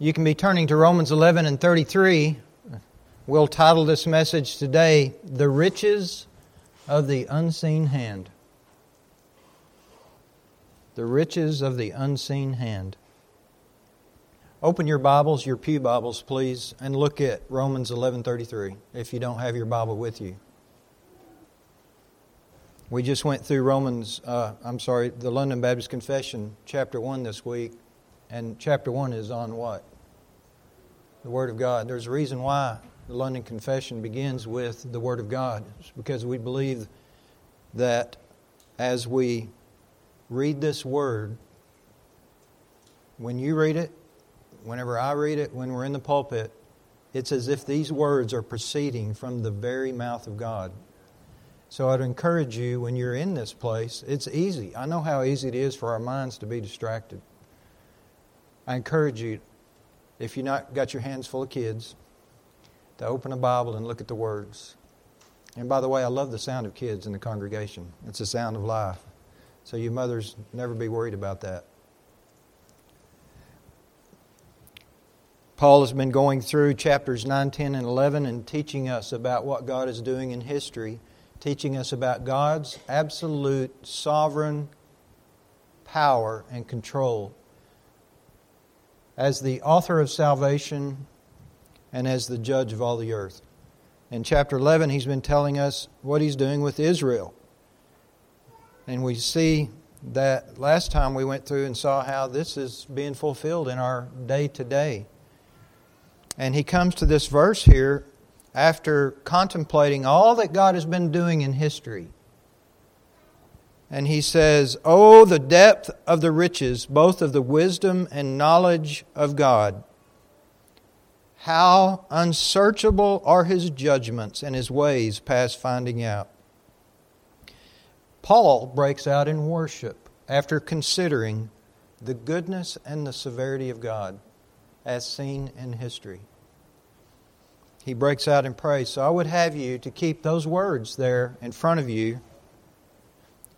You can be turning to Romans 11 and 33. We'll title this message today, The Riches of the Unseen Hand. The Riches of the Unseen Hand. Open your Bibles, your Pew Bibles, please, and look at Romans 11:33 if you don't have your Bible with you. We just went through Romans, uh, I'm sorry, the London Baptist Confession, chapter 1 this week, and chapter 1 is on what? The Word of God. There's a reason why the London Confession begins with the Word of God. It's because we believe that as we read this Word, when you read it, whenever I read it, when we're in the pulpit, it's as if these words are proceeding from the very mouth of God. So I'd encourage you when you're in this place, it's easy. I know how easy it is for our minds to be distracted. I encourage you, if you've not got your hands full of kids, to open a Bible and look at the words. And by the way, I love the sound of kids in the congregation. It's the sound of life. So you mothers never be worried about that. Paul has been going through chapters 9, 10, and 11 and teaching us about what God is doing in history teaching us about God's absolute sovereign power and control as the author of salvation and as the judge of all the earth. In chapter 11, he's been telling us what he's doing with Israel. And we see that last time we went through and saw how this is being fulfilled in our day to day. And he comes to this verse here after contemplating all that God has been doing in history. And he says, Oh, the depth of the riches, both of the wisdom and knowledge of God. How unsearchable are his judgments and his ways past finding out. Paul breaks out in worship after considering the goodness and the severity of God as seen in history he breaks out in praise. So I would have you to keep those words there in front of you.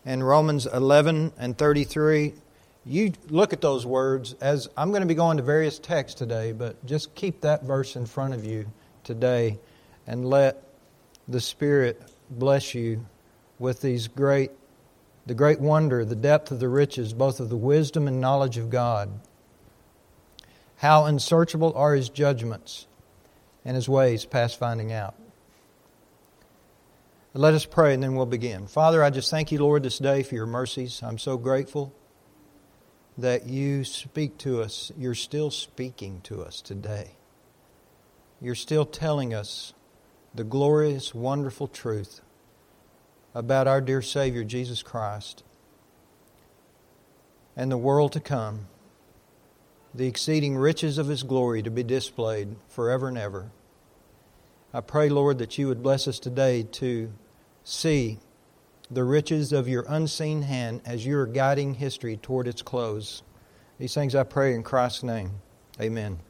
In Romans 11 and 33, you look at those words as I'm going to be going to various texts today, but just keep that verse in front of you today and let the Spirit bless you with these great the great wonder, the depth of the riches, both of the wisdom and knowledge of God. How unsearchable are his judgments and his ways past finding out. Let us pray and then we'll begin. Father, I just thank you, Lord, this day for your mercies. I'm so grateful that you speak to us. You're still speaking to us today. You're still telling us the glorious, wonderful truth about our dear Savior, Jesus Christ, and the world to come the exceeding riches of His glory to be displayed forever and ever. I pray, Lord, that you would bless us today to see the riches of your unseen hand as you are guiding history toward its close. These things I pray in Christ's name. Amen.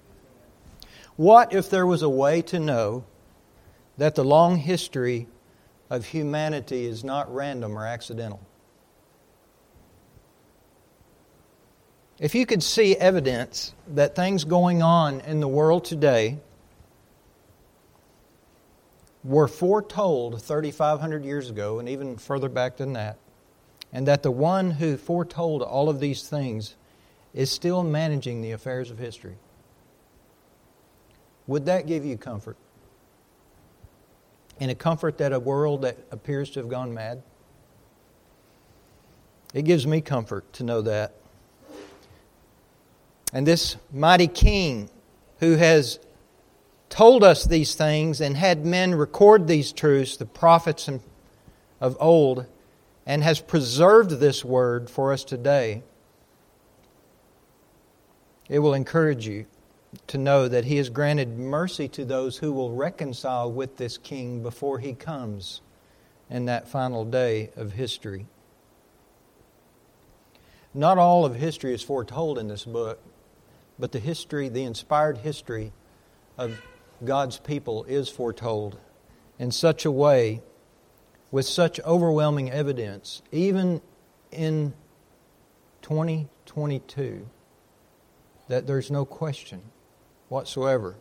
What if there was a way to know that the long history of humanity is not random or accidental? If you could see evidence that things going on in the world today were foretold 3,500 years ago and even further back than that, and that the one who foretold all of these things is still managing the affairs of history, would that give you comfort? In a comfort that a world that appears to have gone mad? It gives me comfort to know that. And this mighty king who has told us these things and had men record these truths, the prophets of old, and has preserved this word for us today, it will encourage you to know that he has granted mercy to those who will reconcile with this king before he comes in that final day of history. Not all of history is foretold in this book, but the history, the inspired history of God's people is foretold in such a way, with such overwhelming evidence, even in 2022, that there's no question whatsoever.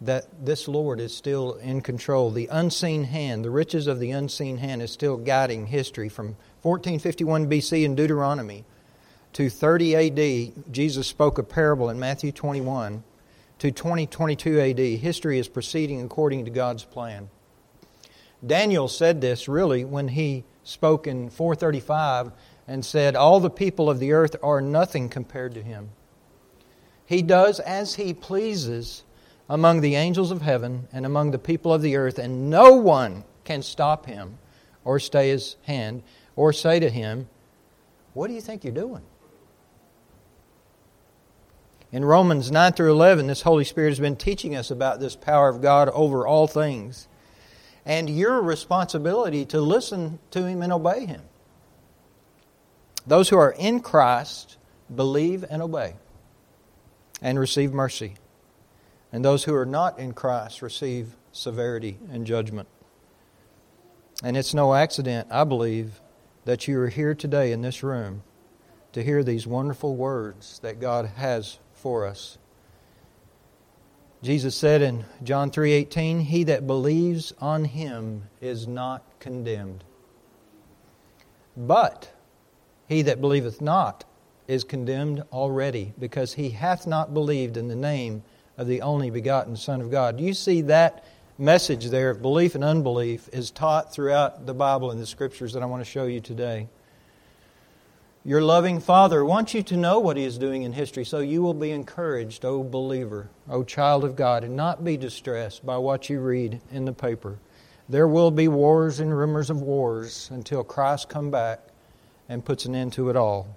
That this Lord is still in control. The unseen hand, the riches of the unseen hand, is still guiding history from 1451 BC in Deuteronomy to 30 AD. Jesus spoke a parable in Matthew 21 to 2022 AD. History is proceeding according to God's plan. Daniel said this really when he spoke in 435 and said, All the people of the earth are nothing compared to him. He does as he pleases among the angels of heaven and among the people of the earth, and no one can stop him or stay his hand or say to him, What do you think you're doing? In Romans 9 through 11, this Holy Spirit has been teaching us about this power of God over all things and your responsibility to listen to Him and obey Him. Those who are in Christ believe and obey and receive mercy. And those who are not in Christ receive severity and judgment. And it's no accident, I believe, that you are here today in this room to hear these wonderful words that God has for us. Jesus said in John 3:18, "He that believes on him is not condemned. But he that believeth not is condemned already, because he hath not believed in the name of the only begotten Son of God." Do you see that message there of belief and unbelief is taught throughout the Bible and the scriptures that I want to show you today? Your loving Father wants you to know what He is doing in history, so you will be encouraged, O believer, O child of God, and not be distressed by what you read in the paper. There will be wars and rumors of wars until Christ come back and puts an end to it all.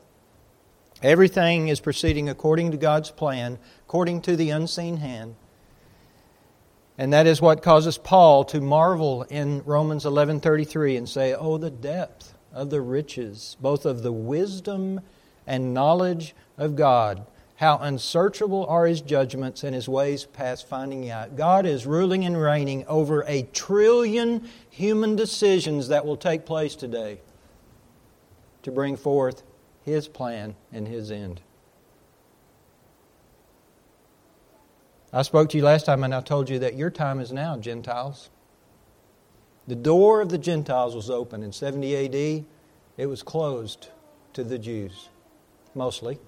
Everything is proceeding according to God's plan, according to the unseen hand. And that is what causes Paul to marvel in Romans 11:33 and say, "Oh the depth of the riches, both of the wisdom and knowledge of God. How unsearchable are his judgments and his ways past finding out. God is ruling and reigning over a trillion human decisions that will take place today to bring forth his plan and his end. I spoke to you last time and I told you that your time is now, Gentiles. The door of the Gentiles was open in 70 AD. It was closed to the Jews, mostly.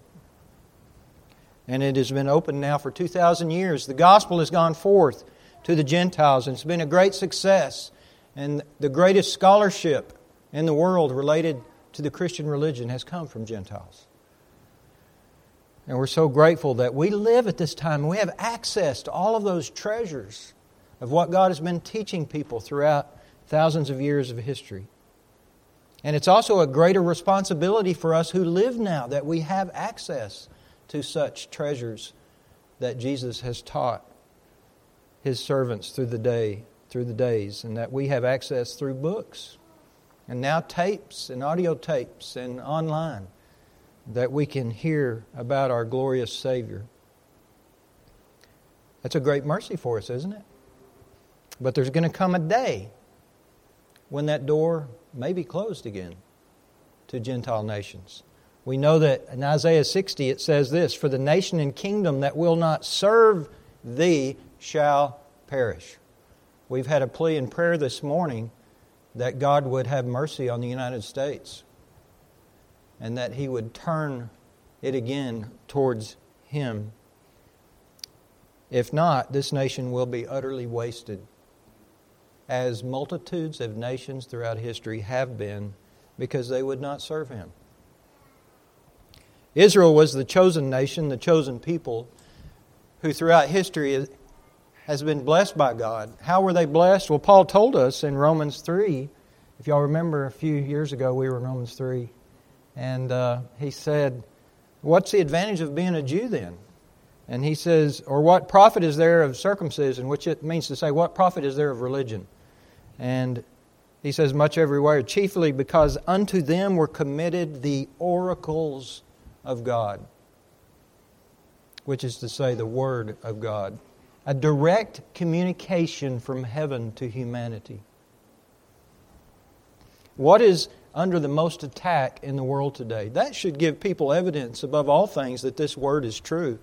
And it has been open now for 2,000 years. The gospel has gone forth to the Gentiles, and it's been a great success. And the greatest scholarship in the world related to the Christian religion has come from Gentiles. And we're so grateful that we live at this time and we have access to all of those treasures of what God has been teaching people throughout thousands of years of history. And it's also a greater responsibility for us who live now that we have access to such treasures that Jesus has taught his servants through the day, through the days, and that we have access through books and now tapes and audio tapes and online that we can hear about our glorious Savior. That's a great mercy for us, isn't it? But there's going to come a day when that door may be closed again to Gentile nations. We know that in Isaiah 60 it says this For the nation and kingdom that will not serve thee shall perish. We've had a plea in prayer this morning that God would have mercy on the United States and that He would turn it again towards Him. If not, this nation will be utterly wasted as multitudes of nations throughout history have been because they would not serve him. Israel was the chosen nation, the chosen people, who throughout history has been blessed by God. How were they blessed? Well, Paul told us in Romans 3. If y'all remember a few years ago, we were in Romans 3. And uh, he said, What's the advantage of being a Jew then? And he says, Or what profit is there of circumcision? Which it means to say, What profit is there of religion? And he says, much everywhere, chiefly because unto them were committed the oracles of God, which is to say, the Word of God. A direct communication from heaven to humanity. What is under the most attack in the world today? That should give people evidence above all things that this Word is true.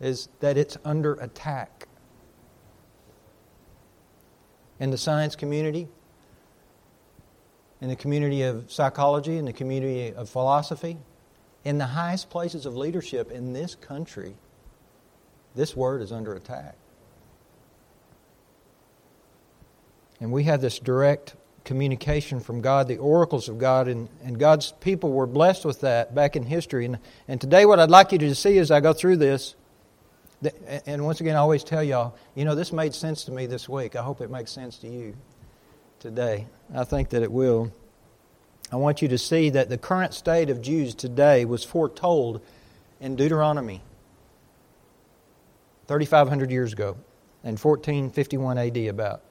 is that it's under attack. In the science community, in the community of psychology, in the community of philosophy, in the highest places of leadership in this country, this word is under attack. And we have this direct communication from God, the oracles of God, and, and God's people were blessed with that back in history. And, and today, what I'd like you to see as I go through this, and once again, I always tell y'all, you know, this made sense to me this week. I hope it makes sense to you today. I think that it will. I want you to see that the current state of Jews today was foretold in Deuteronomy 3,500 years ago, in 1451 AD, about.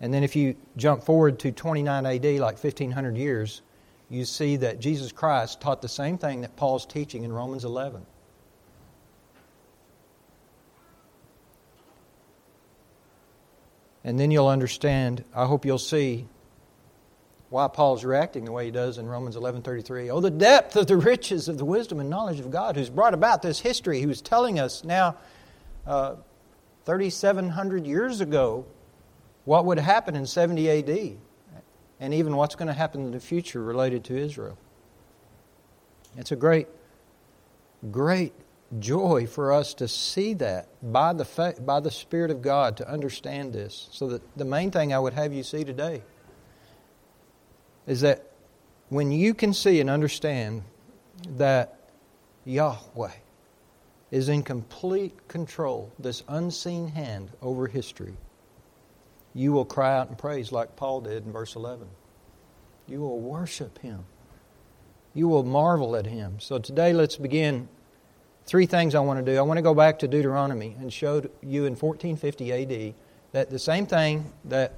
And then if you jump forward to 29 AD, like 1500 years, you see that Jesus Christ taught the same thing that Paul's teaching in Romans 11. And then you'll understand, I hope you'll see why Paul's reacting the way he does in Romans 11:33. Oh, the depth of the riches of the wisdom and knowledge of God who's brought about this history, who's telling us now uh, 3,700 years ago what would happen in 70 AD, and even what's going to happen in the future related to Israel. It's a great, great joy for us to see that by the, fa- by the Spirit of God to understand this. So that the main thing I would have you see today is that when you can see and understand that Yahweh is in complete control, this unseen hand over history, you will cry out in praise like Paul did in verse 11. You will worship him. You will marvel at him. So today, let's begin. Three things I want to do. I want to go back to Deuteronomy and show you in 1450 AD that the same thing that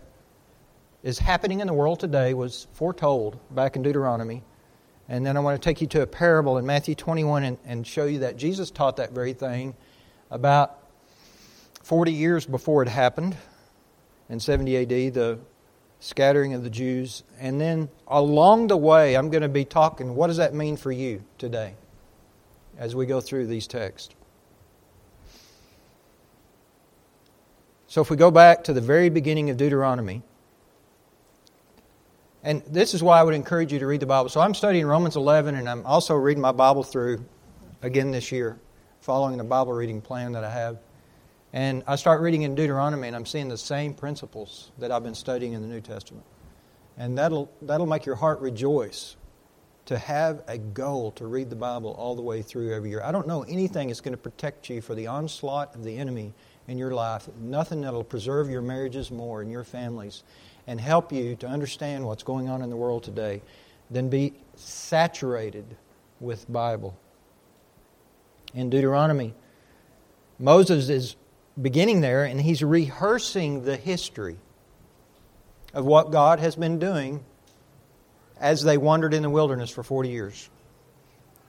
is happening in the world today was foretold back in Deuteronomy. And then I want to take you to a parable in Matthew 21 and, and show you that Jesus taught that very thing about 40 years before it happened in 70 AD, the scattering of the Jews. And then along the way, I'm going to be talking what does that mean for you today as we go through these texts. So if we go back to the very beginning of Deuteronomy, and this is why I would encourage you to read the Bible. So I'm studying Romans 11, and I'm also reading my Bible through again this year, following the Bible reading plan that I have. And I start reading in Deuteronomy, and I'm seeing the same principles that I've been studying in the New Testament. And that'll, that'll make your heart rejoice to have a goal to read the Bible all the way through every year. I don't know anything that's going to protect you for the onslaught of the enemy in your life, nothing that'll preserve your marriages more and your families and help you to understand what's going on in the world today than be saturated with Bible. In Deuteronomy, Moses is beginning there and he's rehearsing the history of what God has been doing as they wandered in the wilderness for 40 years.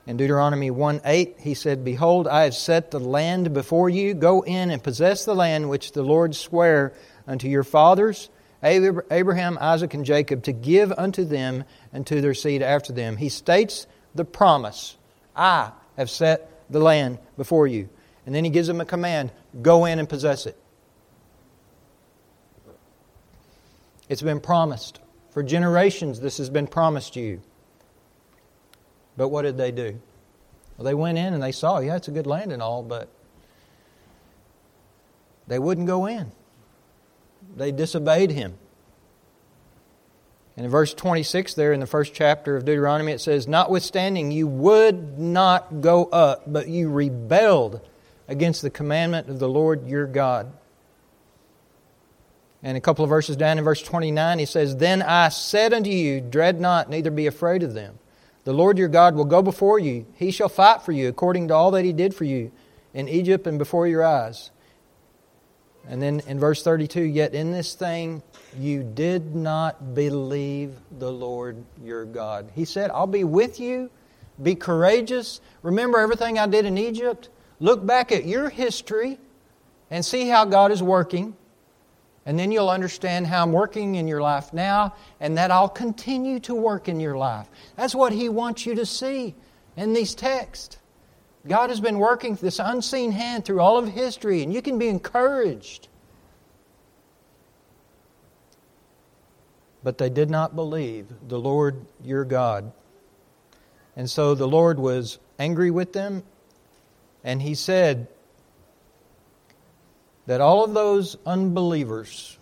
In Deuteronomy 1 8, he said, Behold, I have set the land before you. Go in and possess the land which the Lord sware unto your fathers Abraham, Isaac, and Jacob to give unto them and to their seed after them. He states the promise I have set the land before you. And then he gives them a command go in and possess it. It's been promised. For generations, this has been promised to you. But what did they do? Well, they went in and they saw, yeah, it's a good land and all, but they wouldn't go in. They disobeyed him. And in verse 26, there in the first chapter of Deuteronomy, it says, Notwithstanding, you would not go up, but you rebelled against the commandment of the Lord your God. And a couple of verses down in verse 29, he says, Then I said unto you, Dread not, neither be afraid of them. The Lord your God will go before you. He shall fight for you according to all that he did for you in Egypt and before your eyes. And then in verse 32, yet in this thing you did not believe the Lord your God. He said, I'll be with you. Be courageous. Remember everything I did in Egypt. Look back at your history and see how God is working. And then you'll understand how I'm working in your life now and that I'll continue to work in your life. That's what He wants you to see in these texts. God has been working this unseen hand through all of history, and you can be encouraged. But they did not believe the Lord your God. And so the Lord was angry with them, and He said that all of those unbelievers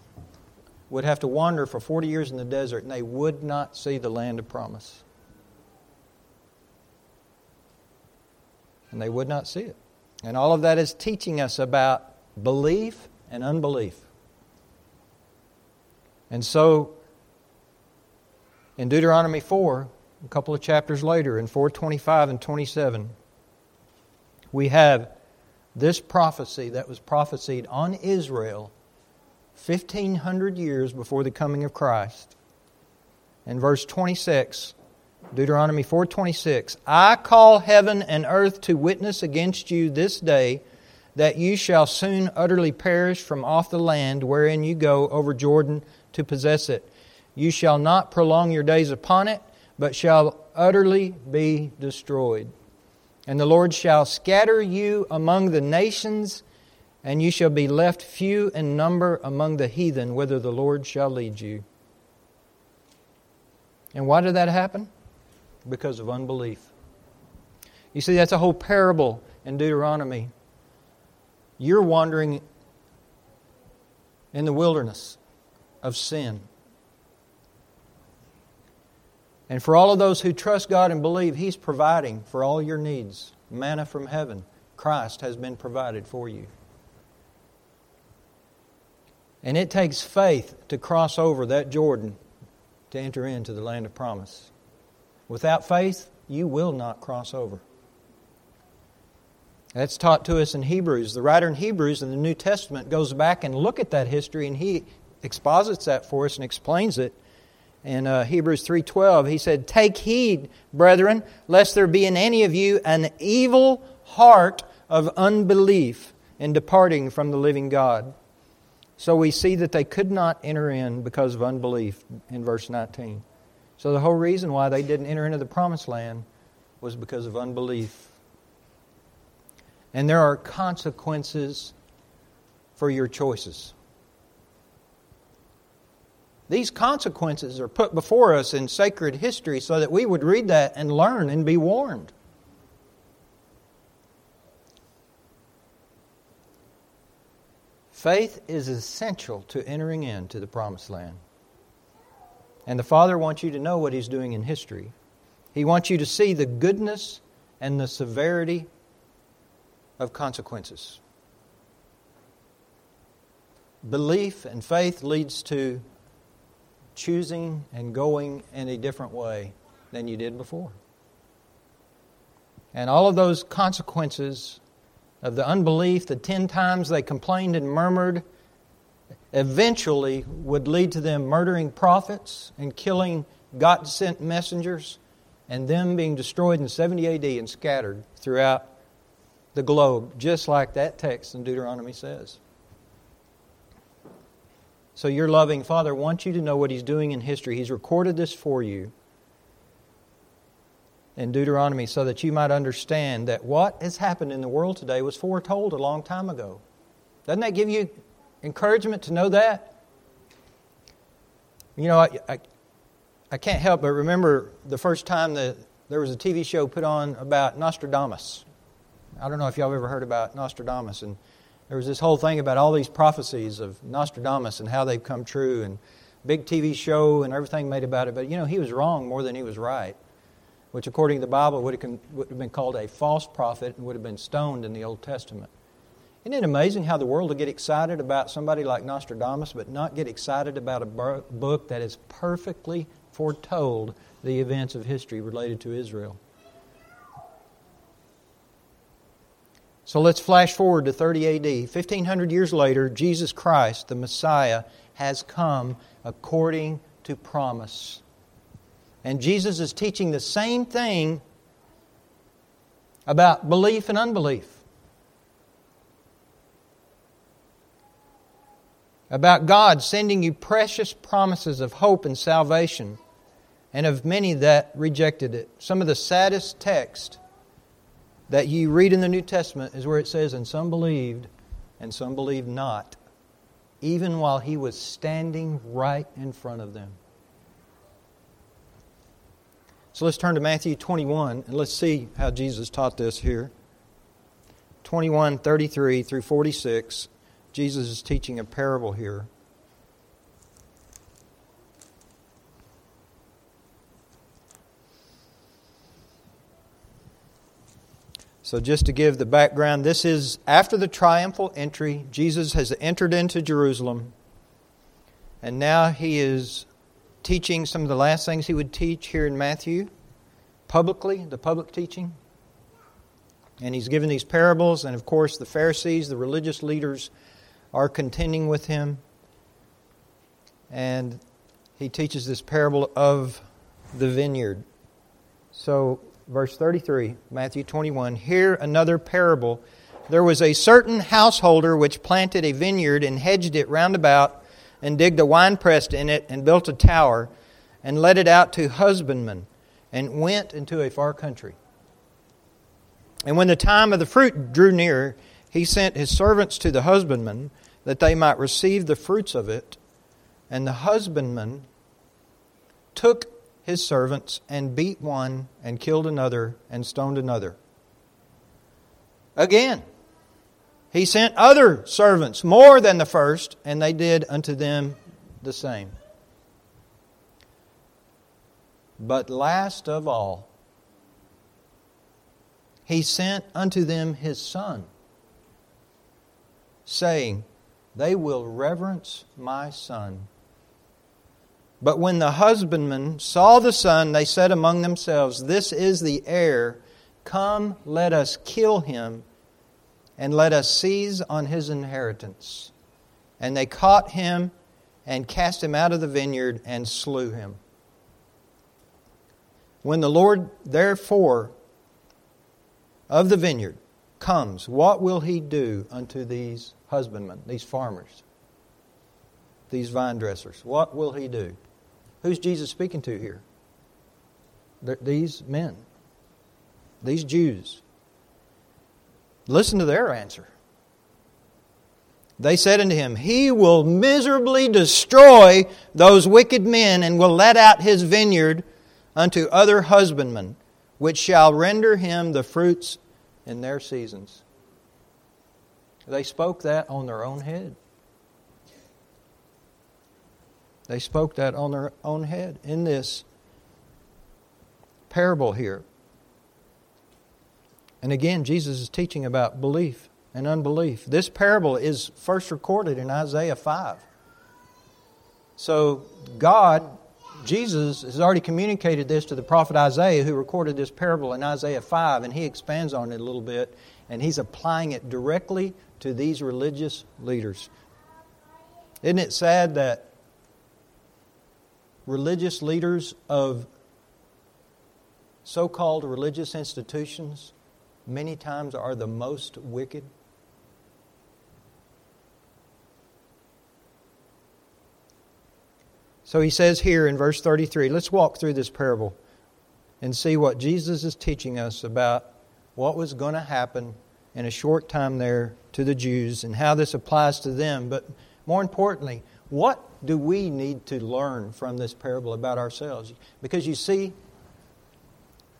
would have to wander for 40 years in the desert, and they would not see the land of promise. and they would not see it. And all of that is teaching us about belief and unbelief. And so, in Deuteronomy 4, a couple of chapters later, in 425 and 27, we have this prophecy that was prophesied on Israel 1,500 years before the coming of Christ. In verse 26, Deuteronomy 4:26 I call heaven and earth to witness against you this day that you shall soon utterly perish from off the land wherein you go over Jordan to possess it you shall not prolong your days upon it but shall utterly be destroyed and the Lord shall scatter you among the nations and you shall be left few in number among the heathen whither the Lord shall lead you and why did that happen because of unbelief. You see, that's a whole parable in Deuteronomy. You're wandering in the wilderness of sin. And for all of those who trust God and believe, He's providing for all your needs. Manna from heaven. Christ has been provided for you. And it takes faith to cross over that Jordan to enter into the land of promise. Without faith, you will not cross over. That's taught to us in Hebrews. The writer in Hebrews in the New Testament goes back and look at that history and he exposits that for us and explains it. In uh, Hebrews 3:12, he said, "Take heed, brethren, lest there be in any of you an evil heart of unbelief in departing from the living God." So we see that they could not enter in because of unbelief in verse 19. So the whole reason why they didn't enter into the promised land was because of unbelief. And there are consequences for your choices. These consequences are put before us in sacred history so that we would read that and learn and be warned. Faith is essential to entering into the promised land. And the Father wants you to know what He's doing in history. He wants you to see the goodness and the severity of consequences. Belief and faith leads to choosing and going in a different way than you did before. And all of those consequences of the unbelief, the ten times they complained and murmured, eventually would lead to them murdering prophets and killing God sent messengers and them being destroyed in 70 AD and scattered throughout the globe, just like that text in Deuteronomy says. So, your loving Father wants you to know what He's doing in history. He's recorded this for you in Deuteronomy so that you might understand that what has happened in the world today was foretold a long time ago. Doesn't that give you encouragement to know that? You know, I, I, I can't help but remember the first time that there was a TV show put on about Nostradamus. I don't know if y'all ever heard about Nostradamus. And there was this whole thing about all these prophecies of Nostradamus and how they've come true, and big TV show and everything made about it. But you know, he was wrong more than he was right, which according to the Bible would have, would have been called a false prophet and would have been stoned in the Old Testament. Isn't it amazing how the world will get excited about somebody like Nostradamus, but not get excited about a book that has perfectly foretold the events of history related to Israel? So let's flash forward to 30 AD. 1500 years later, Jesus Christ, the Messiah, has come according to promise. And Jesus is teaching the same thing about belief and unbelief. about God sending you precious promises of hope and salvation, and of many that rejected it. Some of the saddest text that you read in the New Testament is where it says, And some believed, and some believed not, even while he was standing right in front of them. So let's turn to Matthew 21 and let's see how Jesus taught this here. 21, 33 through 46, Jesus is teaching a parable here. So, just to give the background, this is after the triumphal entry. Jesus has entered into Jerusalem, and now he is teaching some of the last things he would teach here in Matthew publicly, the public teaching. And he's given these parables, and of course, the Pharisees, the religious leaders, are contending with him. And he teaches this parable of the vineyard. So, verse 33, Matthew 21. Here another parable. There was a certain householder which planted a vineyard and hedged it round about, and digged a winepress in it, and built a tower, and let it out to husbandmen, and went into a far country. And when the time of the fruit drew near, he sent his servants to the husbandmen, that they might receive the fruits of it. And the husbandman took his servants and beat one and killed another and stoned another. Again, he sent other servants more than the first, and they did unto them the same. But last of all, he sent unto them his son, saying, They will reverence my son. But when the husbandmen saw the son, they said among themselves, This is the heir. Come, let us kill him, and let us seize on his inheritance. And they caught him and cast him out of the vineyard and slew him. When the Lord, therefore, of the vineyard comes, what will he do unto these husbandmen, these farmers, these vine dressers? What will he do? Who's Jesus speaking to here? These men, these Jews. Listen to their answer. They said unto him, He will miserably destroy those wicked men and will let out his vineyard unto other husbandmen, which shall render him the fruits in their seasons. They spoke that on their own head. They spoke that on their own head in this parable here. And again, Jesus is teaching about belief and unbelief. This parable is first recorded in Isaiah 5. So, God, Jesus, has already communicated this to the prophet Isaiah, who recorded this parable in Isaiah 5, and he expands on it a little bit, and he's applying it directly to these religious leaders. Isn't it sad that religious leaders of so called religious institutions many times are the most wicked. So he says here in verse 33, let's walk through this parable and see what Jesus is teaching us about what was going to happen in a short time there to the Jews and how this applies to them. But more importantly, what do we need to learn from this parable about ourselves? Because you see,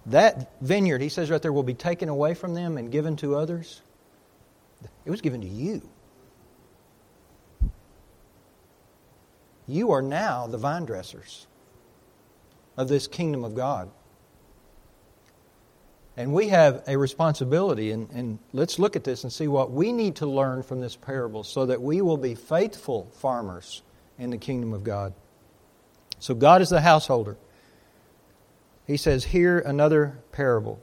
that vineyard, he says right there, will be taken away from them and given to others. It was given to you. You are now the vine dressers of this kingdom of God. And we have a responsibility, and, and, let's look at this and see what we need to learn from this parable so that we will be faithful farmers in the kingdom of God. So, God is the householder. He says, Here another parable.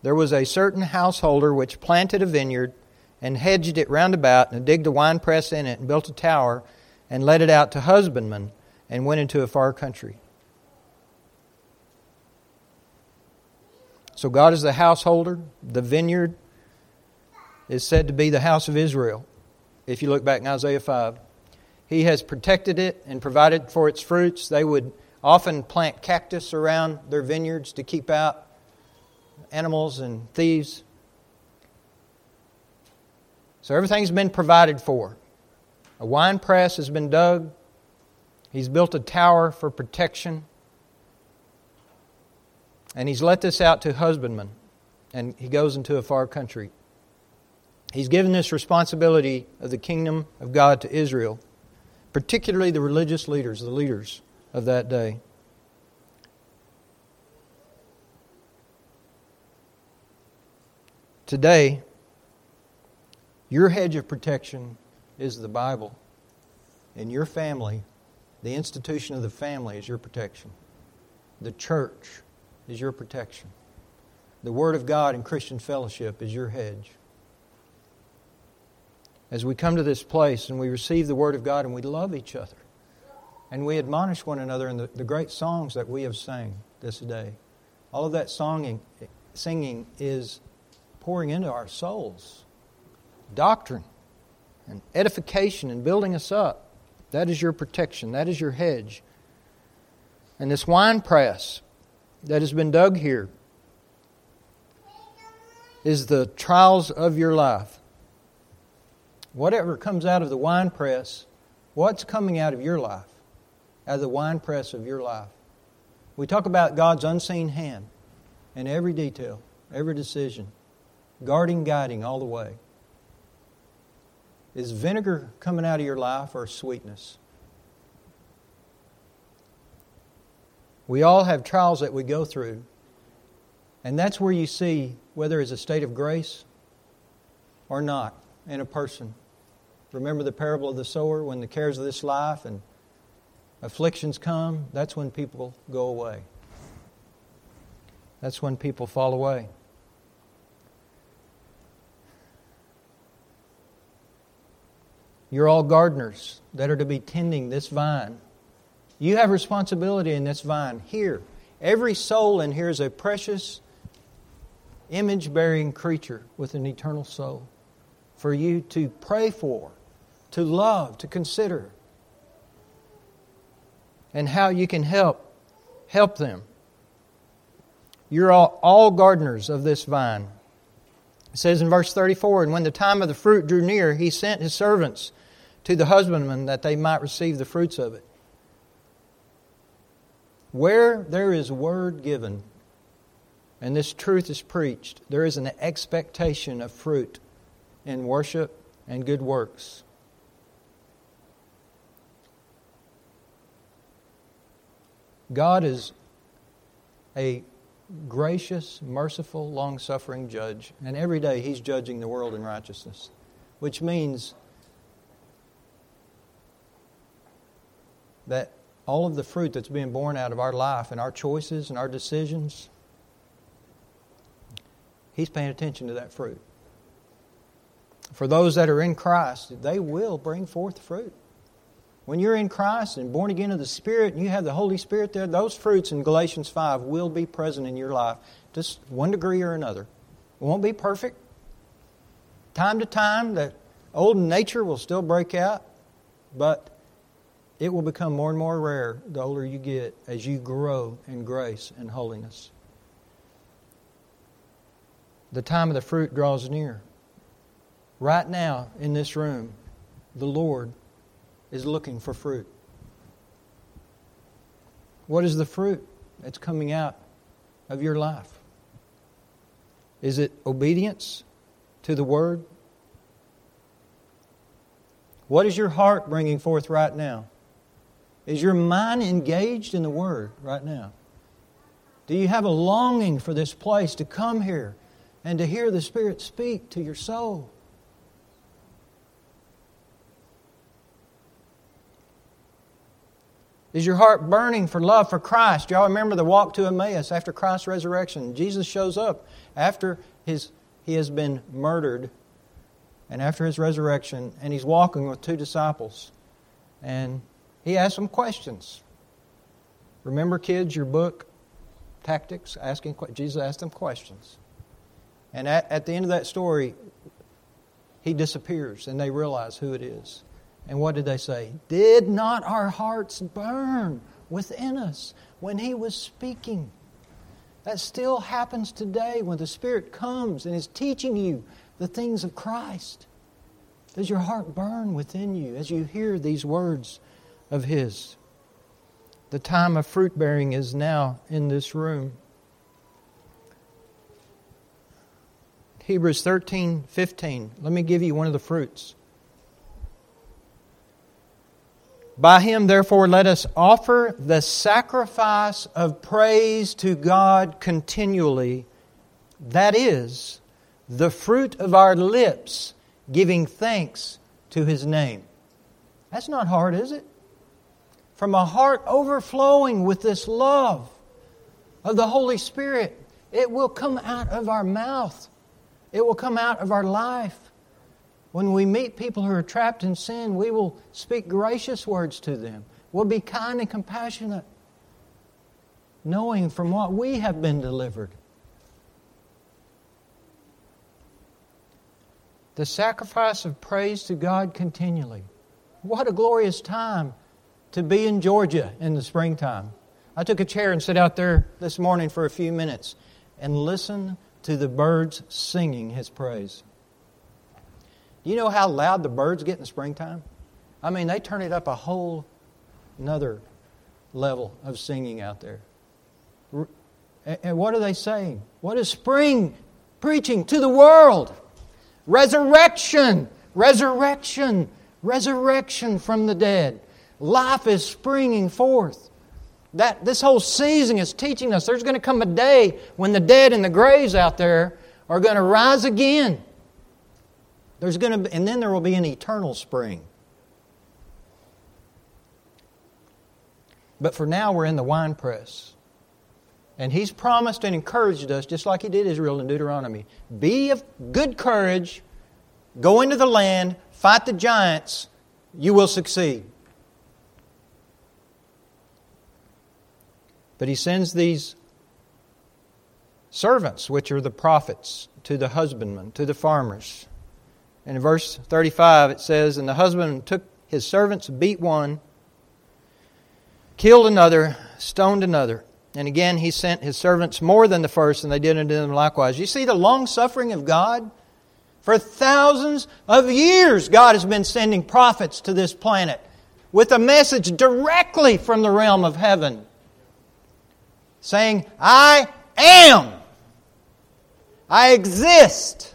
There was a certain householder which planted a vineyard and hedged it round about and digged a winepress in it and built a tower and let it out to husbandmen and went into a far country. So God is the householder. The vineyard is said to be the house of Israel, if you look back in Isaiah 5. He has protected it and provided for its fruits. They would often plant cactus around their vineyards to keep out animals and thieves. So everything's been provided for. A wine press has been dug. He's built a tower for protection. And he's let this out to husbandmen. And he goes into a far country. He's given this responsibility of the kingdom of God to Israel, particularly the religious leaders, the leaders of that day. Today, your hedge of protection is the Bible. And your family, the institution of the family, is your protection. The church is your protection. The Word of God and Christian fellowship is your hedge. As we come to this place and we receive the Word of God and we love each other and we admonish one another in the, the great songs that we have sang this day, all of that songing, singing is pouring into our souls doctrine and edification and building us up. That is your protection, that is your hedge. And this wine press that has been dug here is the trials of your life. Whatever comes out of the wine press, what's coming out of your life? Out of the wine press of your life. We talk about God's unseen hand in every detail, every decision, guarding, guiding all the way. Is vinegar coming out of your life or sweetness? We all have trials that we go through. And that's where you see whether it's a state of grace or not in a person. Remember the parable of the sower when the cares of this life and afflictions come? That's when people go away. That's when people fall away. You're all gardeners that are to be tending this vine. You have responsibility in this vine here. Every soul in here is a precious, image bearing creature with an eternal soul for you to pray for, to love, to consider, and how you can help help them. You're all, all gardeners of this vine. It says in verse 34 And when the time of the fruit drew near, he sent his servants to the husbandmen that they might receive the fruits of it. Where there is word given and this truth is preached, there is an expectation of fruit in worship and good works. God is a gracious, merciful, long suffering judge, and every day He's judging the world in righteousness, which means that all of the fruit that's being born out of our life and our choices and our decisions, He's paying attention to that fruit. For those that are in Christ, they will bring forth fruit. When you're in Christ and born again of the Spirit and you have the Holy Spirit there, those fruits in Galatians 5 will be present in your life, just one degree or another. It won't be perfect. Time to time, the old nature will still break out, but it will become more and more rare the older you get as you grow in grace and holiness. The time of the fruit draws near. Right now, in this room, the Lord is looking for fruit. What is the fruit that's coming out of your life? Is it obedience to the Word? What is your heart bringing forth right now? Is your mind engaged in the Word right now? Do you have a longing for this place to come here and to hear the Spirit speak to your soul? Is your heart burning for love for Christ? Y'all remember the walk to Emmaus after Christ's resurrection? Jesus shows up after his, he has been murdered and after his resurrection, and he's walking with two disciples. And he asked them questions. Remember, kids, your book, Tactics, asking Jesus asked them questions. And at, at the end of that story, he disappears, and they realize who it is. And what did they say? Did not our hearts burn within us when he was speaking? That still happens today when the Spirit comes and is teaching you the things of Christ. Does your heart burn within you as you hear these words of His? The time of fruit bearing is now in this room. Hebrews 13, 15. Let me give you one of the fruits. By him, therefore, let us offer the sacrifice of praise to God continually. That is, the fruit of our lips, giving thanks to his name. That's not hard, is it? From a heart overflowing with this love of the Holy Spirit, it will come out of our mouth, it will come out of our life. When we meet people who are trapped in sin, we will speak gracious words to them. We'll be kind and compassionate, knowing from what we have been delivered. The sacrifice of praise to God continually. What a glorious time to be in Georgia in the springtime. I took a chair and sat out there this morning for a few minutes and listened to the birds singing His praise. You know how loud the birds get in the springtime? I mean, they turn it up a whole another level of singing out there. And what are they saying? What is spring preaching to the world? Resurrection, resurrection, resurrection from the dead. Life is springing forth. That this whole season is teaching us there's going to come a day when the dead in the graves out there are going to rise again. There's going to be, and then there will be an eternal spring. But for now, we're in the wine press. And he's promised and encouraged us, just like he did Israel in Deuteronomy be of good courage, go into the land, fight the giants, you will succeed. But he sends these servants, which are the prophets, to the husbandmen, to the farmers. And in verse 35 it says, And the husband took his servants, beat one, killed another, stoned another. And again he sent his servants more than the first, and they did unto them likewise. You see the long suffering of God? For thousands of years, God has been sending prophets to this planet with a message directly from the realm of heaven saying, I am. I exist.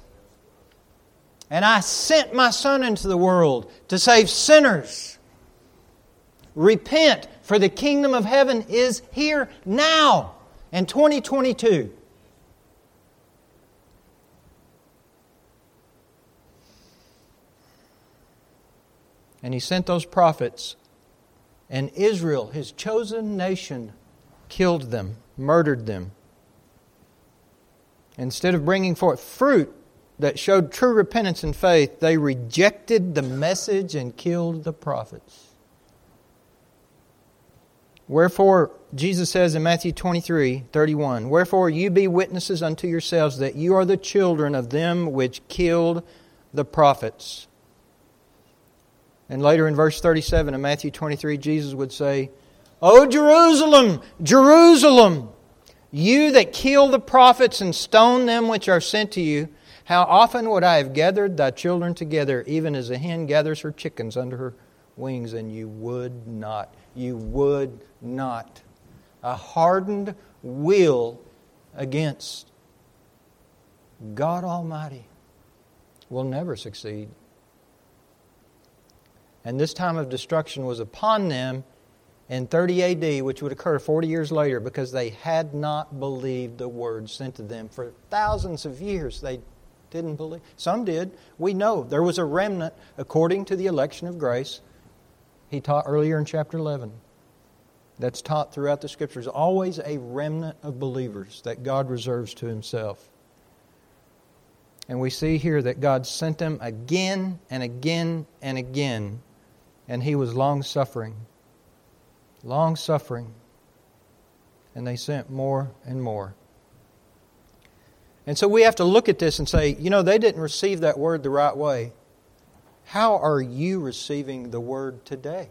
And I sent my Son into the world to save sinners. Repent, for the kingdom of heaven is here now in 2022. And he sent those prophets, and Israel, his chosen nation, killed them, murdered them. Instead of bringing forth fruit, that showed true repentance and faith, they rejected the message and killed the prophets. Wherefore, Jesus says in Matthew 23 31, Wherefore you be witnesses unto yourselves that you are the children of them which killed the prophets. And later in verse 37 of Matthew 23, Jesus would say, O Jerusalem, Jerusalem, you that kill the prophets and stone them which are sent to you, how often would I have gathered thy children together, even as a hen gathers her chickens under her wings, and you would not. You would not. A hardened will against God Almighty will never succeed. And this time of destruction was upon them in 30 AD, which would occur 40 years later, because they had not believed the word sent to them. For thousands of years, they didn't believe. Some did. We know there was a remnant according to the election of grace. He taught earlier in chapter 11. That's taught throughout the scriptures. Always a remnant of believers that God reserves to himself. And we see here that God sent them again and again and again, and he was long suffering. Long suffering. And they sent more and more. And so we have to look at this and say, you know, they didn't receive that word the right way. How are you receiving the word today?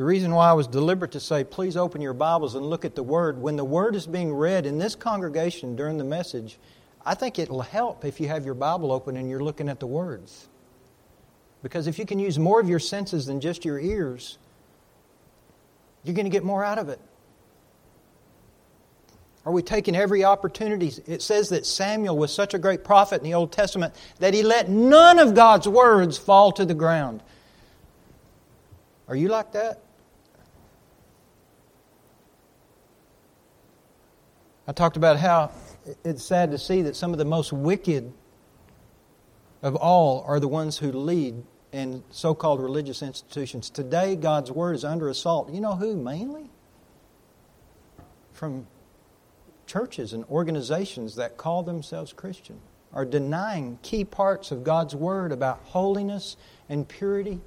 The reason why I was deliberate to say, please open your Bibles and look at the Word, when the Word is being read in this congregation during the message, I think it'll help if you have your Bible open and you're looking at the words. Because if you can use more of your senses than just your ears, you're going to get more out of it. Are we taking every opportunity? It says that Samuel was such a great prophet in the Old Testament that he let none of God's words fall to the ground. Are you like that? I talked about how it's sad to see that some of the most wicked of all are the ones who lead in so called religious institutions. Today, God's Word is under assault. You know who mainly? From churches and organizations that call themselves Christian are denying key parts of God's Word about holiness and purity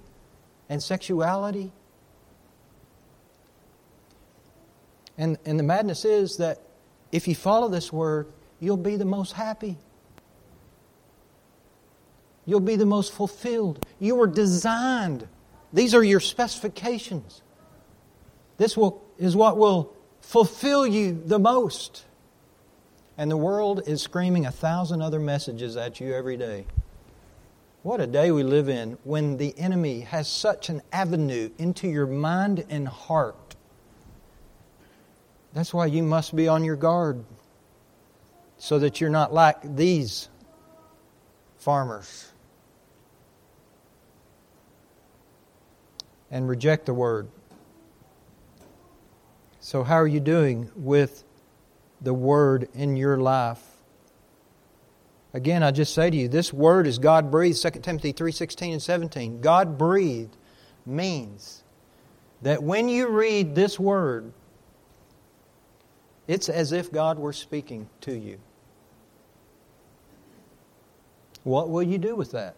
and sexuality. And, and the madness is that if you follow this Word, you'll be the most happy. You'll be the most fulfilled. You were designed. These are your specifications. This will, is what will fulfill you the most. And the world is screaming a thousand other messages at you every day. What a day we live in when the enemy has such an avenue into your mind and heart. That's why you must be on your guard so that you're not like these farmers and reject the word. So, how are you doing with the word in your life? Again, I just say to you, this word is God breathed, 2 Timothy 3:16 and 17. God breathed means that when you read this word, it's as if God were speaking to you. What will you do with that?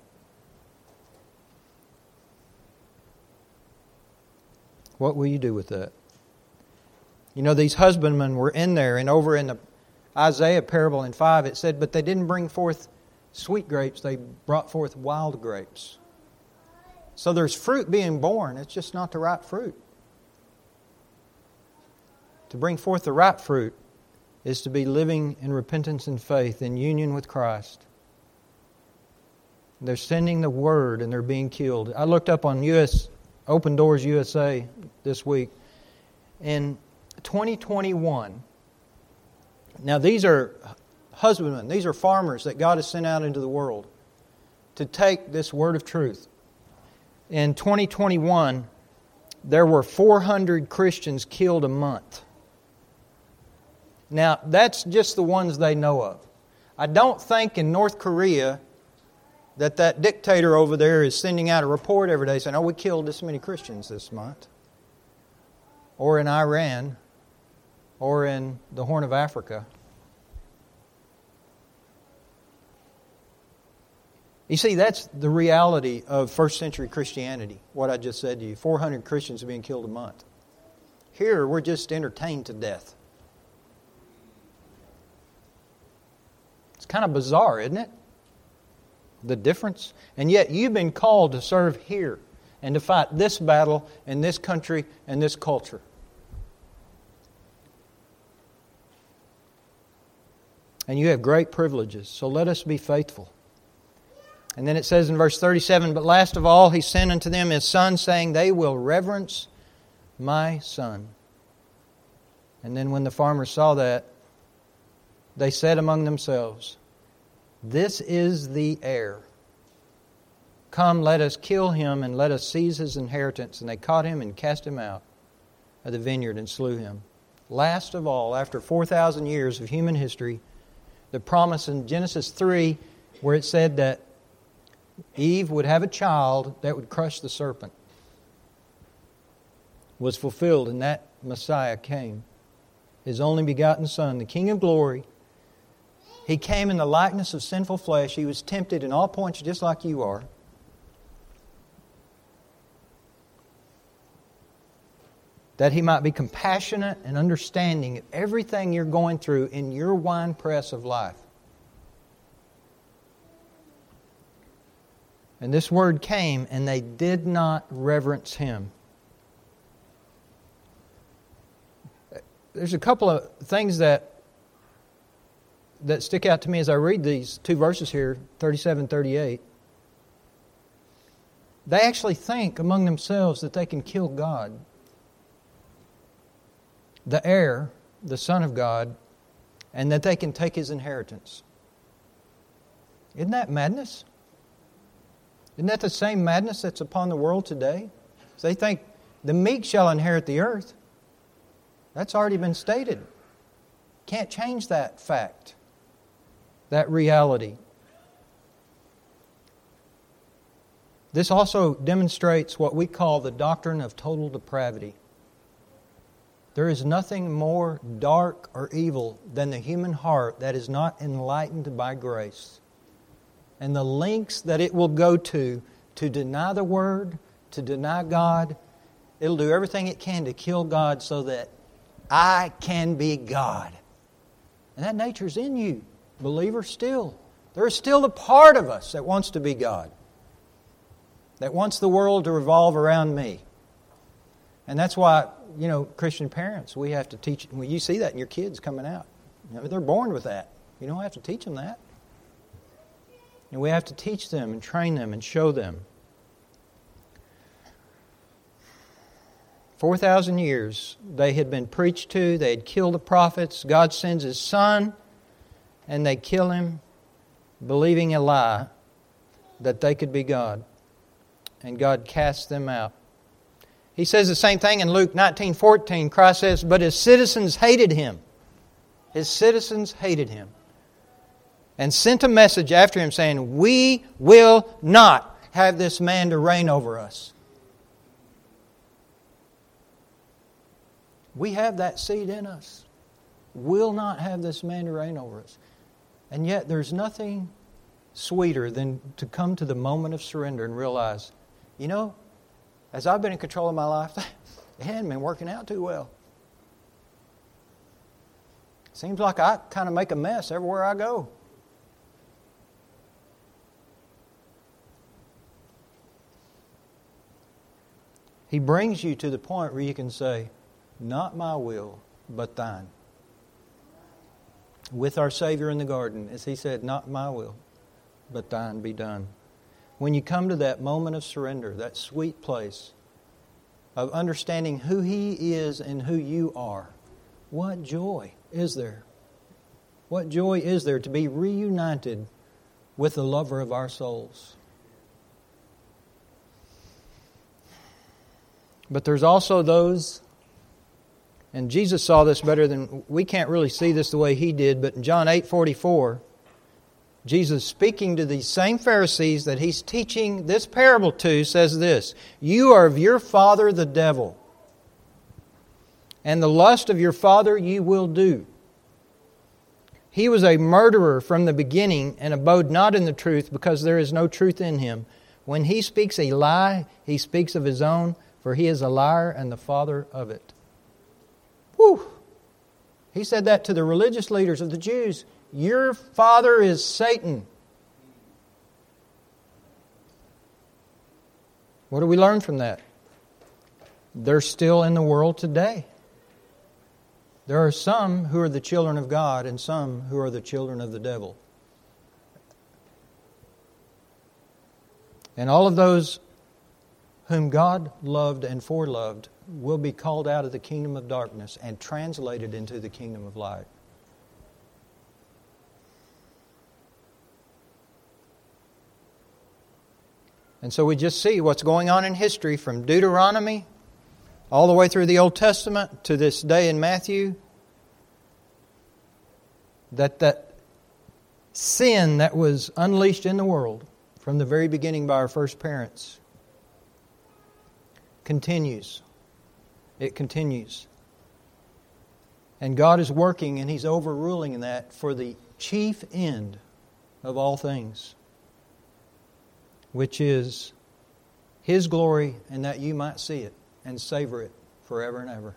What will you do with that? You know, these husbandmen were in there, and over in the Isaiah parable in 5, it said, But they didn't bring forth sweet grapes, they brought forth wild grapes. So there's fruit being born, it's just not the right fruit. To bring forth the right fruit is to be living in repentance and faith in union with Christ. They're sending the word and they're being killed. I looked up on US Open Doors USA this week. In 2021, now these are husbandmen, these are farmers that God has sent out into the world to take this word of truth. In 2021, there were 400 Christians killed a month. Now, that's just the ones they know of. I don't think in North Korea that that dictator over there is sending out a report every day saying, oh, we killed this many Christians this month. Or in Iran, or in the Horn of Africa. You see, that's the reality of first century Christianity, what I just said to you 400 Christians being killed a month. Here, we're just entertained to death. It's kind of bizarre, isn't it? the difference? And yet you've been called to serve here and to fight this battle in this country and this culture. And you have great privileges, so let us be faithful. And then it says in verse 37 But last of all, he sent unto them his son, saying, They will reverence my son. And then when the farmers saw that, they said among themselves, this is the heir. Come, let us kill him and let us seize his inheritance. And they caught him and cast him out of the vineyard and slew him. Last of all, after 4,000 years of human history, the promise in Genesis 3, where it said that Eve would have a child that would crush the serpent, was fulfilled, and that Messiah came. His only begotten Son, the King of glory he came in the likeness of sinful flesh. He was tempted in all points just like you are. That he might be compassionate and understanding of everything you're going through in your wine press of life. And this word came, and they did not reverence him. there's a couple of things that that stick out to me as I read these two verses here, 37 38. They actually think among themselves that they can kill God. The heir, the Son of God, and that they can take his inheritance. Isn't that madness? Isn't that the same madness that's upon the world today? they think the meek shall inherit the earth. That's already been stated. Can't change that fact, that reality. This also demonstrates what we call the doctrine of total depravity. There is nothing more dark or evil than the human heart that is not enlightened by grace. And the lengths that it will go to to deny the Word, to deny God, it'll do everything it can to kill God so that I can be God. And that nature's in you, believer, still. There is still a part of us that wants to be God that wants the world to revolve around me. And that's why, you know, Christian parents, we have to teach. Well, you see that in your kids coming out. They're born with that. You don't have to teach them that. And we have to teach them and train them and show them. 4,000 years they had been preached to, they had killed the prophets. God sends his son, and they kill him, believing a lie that they could be God and God cast them out. He says the same thing in Luke 19 14. Christ says, But his citizens hated him. His citizens hated him. And sent a message after him saying, We will not have this man to reign over us. We have that seed in us. Will not have this man to reign over us. And yet there's nothing sweeter than to come to the moment of surrender and realize you know, as I've been in control of my life, it hadn't been working out too well. Seems like I kind of make a mess everywhere I go. He brings you to the point where you can say, Not my will, but thine. With our Savior in the garden, as he said, Not my will, but thine be done. When you come to that moment of surrender, that sweet place of understanding who He is and who you are, what joy is there? What joy is there to be reunited with the lover of our souls? But there's also those, and Jesus saw this better than we can't really see this the way he did, but in John 8 44, Jesus, speaking to these same Pharisees that he's teaching this parable to, says this You are of your father the devil, and the lust of your father you will do. He was a murderer from the beginning and abode not in the truth because there is no truth in him. When he speaks a lie, he speaks of his own, for he is a liar and the father of it. Whew! He said that to the religious leaders of the Jews. Your father is Satan. What do we learn from that? They're still in the world today. There are some who are the children of God and some who are the children of the devil. And all of those whom God loved and foreloved will be called out of the kingdom of darkness and translated into the kingdom of light. And so we just see what's going on in history from Deuteronomy all the way through the Old Testament to this day in Matthew. That that sin that was unleashed in the world from the very beginning by our first parents continues. It continues. And God is working and He's overruling that for the chief end of all things which is His glory, and that you might see it and savor it forever and ever.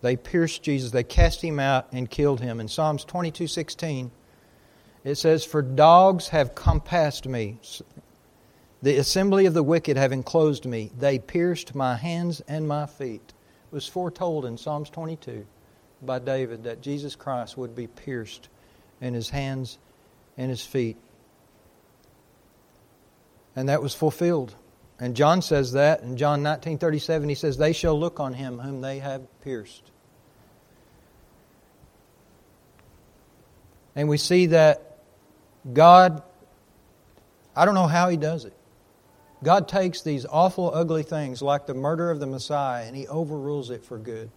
They pierced Jesus, they cast him out and killed him. In Psalms 22 16, it says, For dogs have compassed me. The assembly of the wicked have enclosed me. They pierced my hands and my feet. It was foretold in Psalms 22 by David that Jesus Christ would be pierced in his hands and his feet. And that was fulfilled. And John says that in John 19:37 he says they shall look on him whom they have pierced. And we see that God I don't know how he does it. God takes these awful ugly things like the murder of the Messiah and he overrules it for good.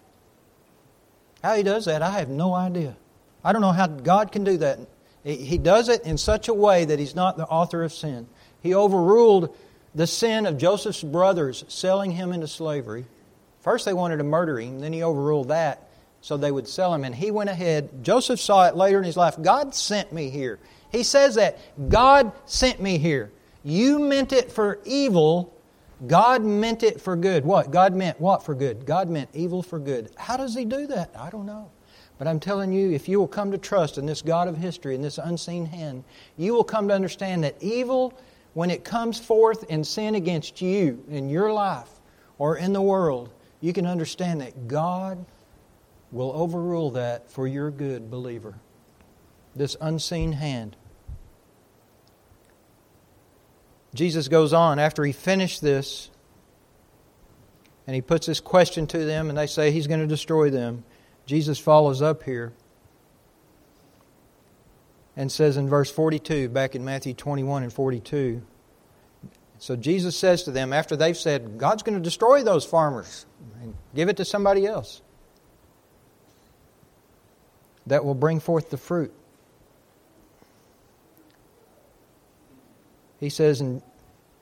How he does that, I have no idea. I don't know how God can do that. He does it in such a way that he's not the author of sin. He overruled the sin of Joseph's brothers selling him into slavery. First, they wanted to murder him, then he overruled that so they would sell him. And he went ahead. Joseph saw it later in his life. God sent me here. He says that God sent me here. You meant it for evil. God meant it for good. What? God meant what for good? God meant evil for good. How does He do that? I don't know. But I'm telling you, if you will come to trust in this God of history, in this unseen hand, you will come to understand that evil when it comes forth in sin against you in your life or in the world, you can understand that God will overrule that for your good, believer. This unseen hand. Jesus goes on after he finished this and he puts this question to them and they say he's going to destroy them. Jesus follows up here and says in verse 42, back in Matthew 21 and 42. So Jesus says to them, after they've said, God's going to destroy those farmers and give it to somebody else that will bring forth the fruit. He says, and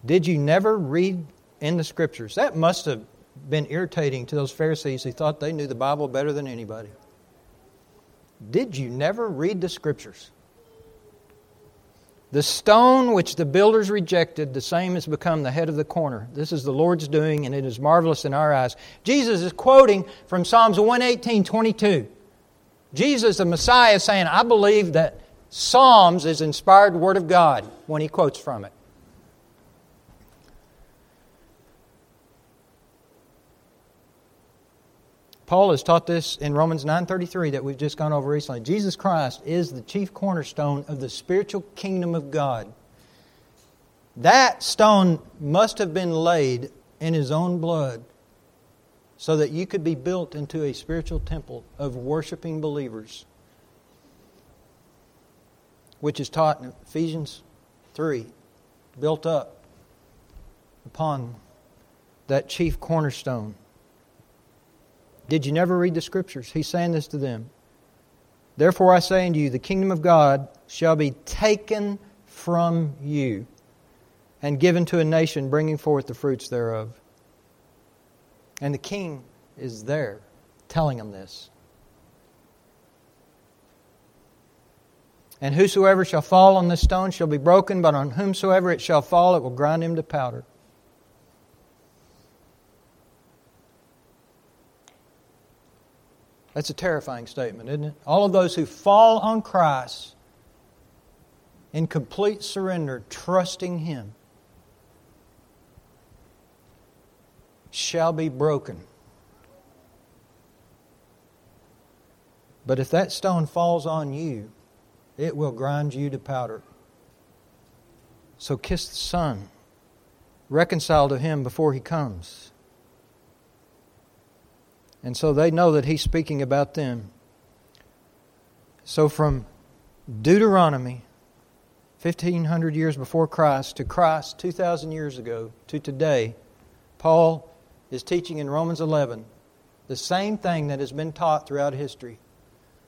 did you never read in the scriptures? That must have been irritating to those Pharisees who thought they knew the Bible better than anybody. Did you never read the scriptures? The stone which the builders rejected, the same has become the head of the corner. This is the Lord's doing, and it is marvelous in our eyes. Jesus is quoting from Psalms 118 22. Jesus, the Messiah, is saying, I believe that Psalms is inspired Word of God when he quotes from it. Paul has taught this in Romans 9:33 that we've just gone over recently. Jesus Christ is the chief cornerstone of the spiritual kingdom of God. That stone must have been laid in his own blood so that you could be built into a spiritual temple of worshiping believers, which is taught in Ephesians 3, built up upon that chief cornerstone. Did you never read the scriptures? He's saying this to them. Therefore I say unto you, the kingdom of God shall be taken from you and given to a nation bringing forth the fruits thereof. And the king is there telling them this. And whosoever shall fall on this stone shall be broken, but on whomsoever it shall fall, it will grind him to powder. That's a terrifying statement, isn't it? All of those who fall on Christ in complete surrender, trusting Him, shall be broken. But if that stone falls on you, it will grind you to powder. So kiss the Son. Reconcile to Him before He comes. And so they know that he's speaking about them. So from Deuteronomy, 1500 years before Christ, to Christ 2,000 years ago, to today, Paul is teaching in Romans 11 the same thing that has been taught throughout history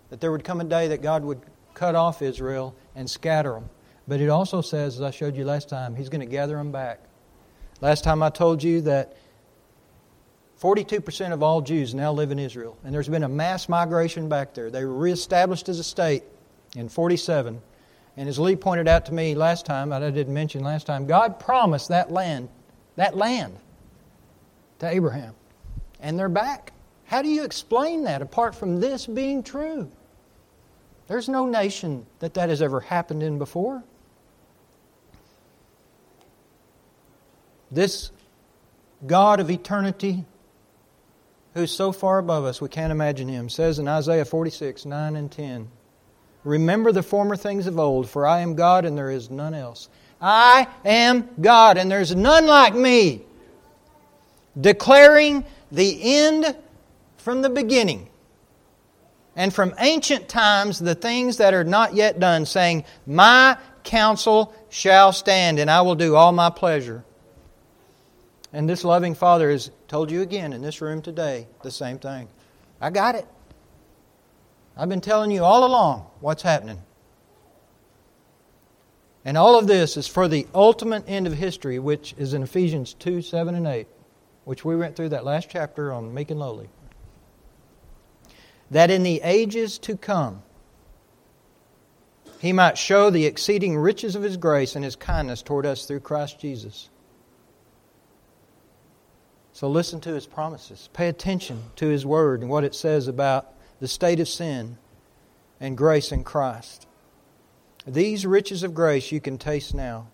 that there would come a day that God would cut off Israel and scatter them. But it also says, as I showed you last time, He's going to gather them back. Last time I told you that 42% of all Jews now live in Israel, and there's been a mass migration back there. They were reestablished as a state in 47. And as Lee pointed out to me last time, I didn't mention last time, God promised that land, that land to Abraham. And they're back. How do you explain that apart from this being true? There's no nation that that has ever happened in before. This God of eternity, who's so far above us we can't imagine him, says in Isaiah 46 9 and 10 Remember the former things of old, for I am God and there is none else. I am God and there's none like me. Declaring the end from the beginning. And from ancient times, the things that are not yet done, saying, My counsel shall stand, and I will do all my pleasure. And this loving Father has told you again in this room today the same thing. I got it. I've been telling you all along what's happening. And all of this is for the ultimate end of history, which is in Ephesians 2 7 and 8, which we went through that last chapter on meek and lowly. That in the ages to come, he might show the exceeding riches of his grace and his kindness toward us through Christ Jesus. So listen to his promises. Pay attention to his word and what it says about the state of sin and grace in Christ. These riches of grace you can taste now.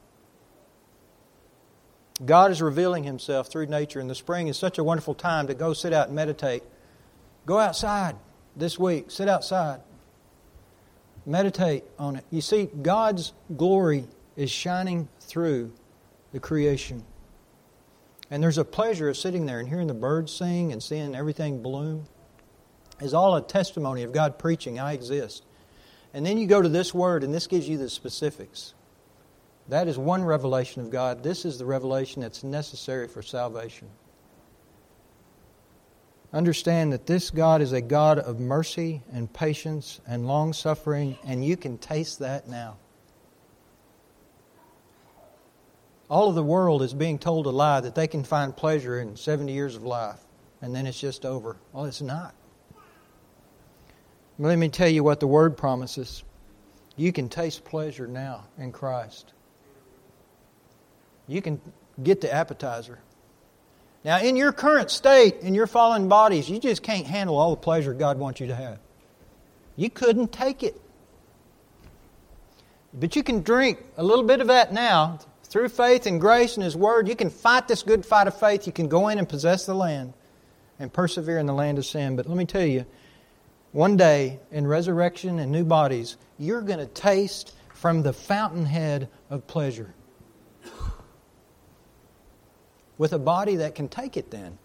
God is revealing Himself through nature, and the spring is such a wonderful time to go sit out and meditate. Go outside this week, sit outside, meditate on it. You see, God's glory is shining through the creation. And there's a pleasure of sitting there and hearing the birds sing and seeing everything bloom is all a testimony of God preaching, I exist. And then you go to this word, and this gives you the specifics. That is one revelation of God. This is the revelation that's necessary for salvation. Understand that this God is a God of mercy and patience and long suffering, and you can taste that now. All of the world is being told a lie that they can find pleasure in 70 years of life, and then it's just over. Well, it's not. Let me tell you what the Word promises. You can taste pleasure now in Christ. You can get the appetizer. Now, in your current state, in your fallen bodies, you just can't handle all the pleasure God wants you to have. You couldn't take it. But you can drink a little bit of that now through faith and grace and His Word. You can fight this good fight of faith. You can go in and possess the land and persevere in the land of sin. But let me tell you, one day in resurrection and new bodies, you're going to taste from the fountainhead of pleasure. With a body that can take it then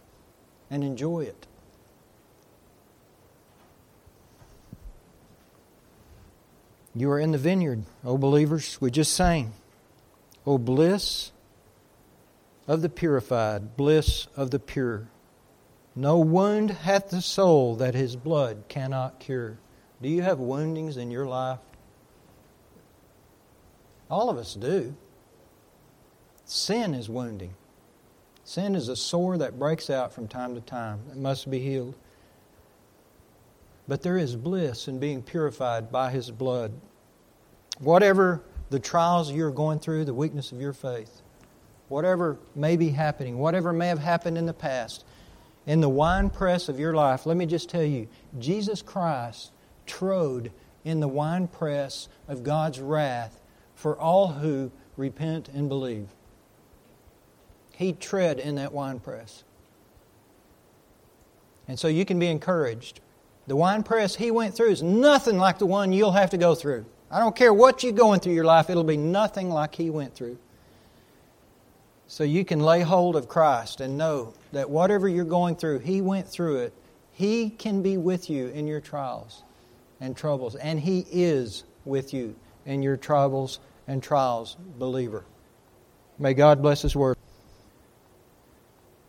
and enjoy it. You are in the vineyard, O believers. We just sang. O bliss of the purified, bliss of the pure. No wound hath the soul that his blood cannot cure. Do you have woundings in your life? All of us do. Sin is wounding. Sin is a sore that breaks out from time to time. It must be healed. But there is bliss in being purified by His blood. Whatever the trials you're going through, the weakness of your faith, whatever may be happening, whatever may have happened in the past, in the winepress of your life, let me just tell you, Jesus Christ trode in the winepress of God's wrath for all who repent and believe. He tread in that winepress. And so you can be encouraged. The winepress he went through is nothing like the one you'll have to go through. I don't care what you're going through your life, it'll be nothing like he went through. So you can lay hold of Christ and know that whatever you're going through, He went through it. He can be with you in your trials and troubles, and He is with you in your troubles and trials, believer. May God bless His word.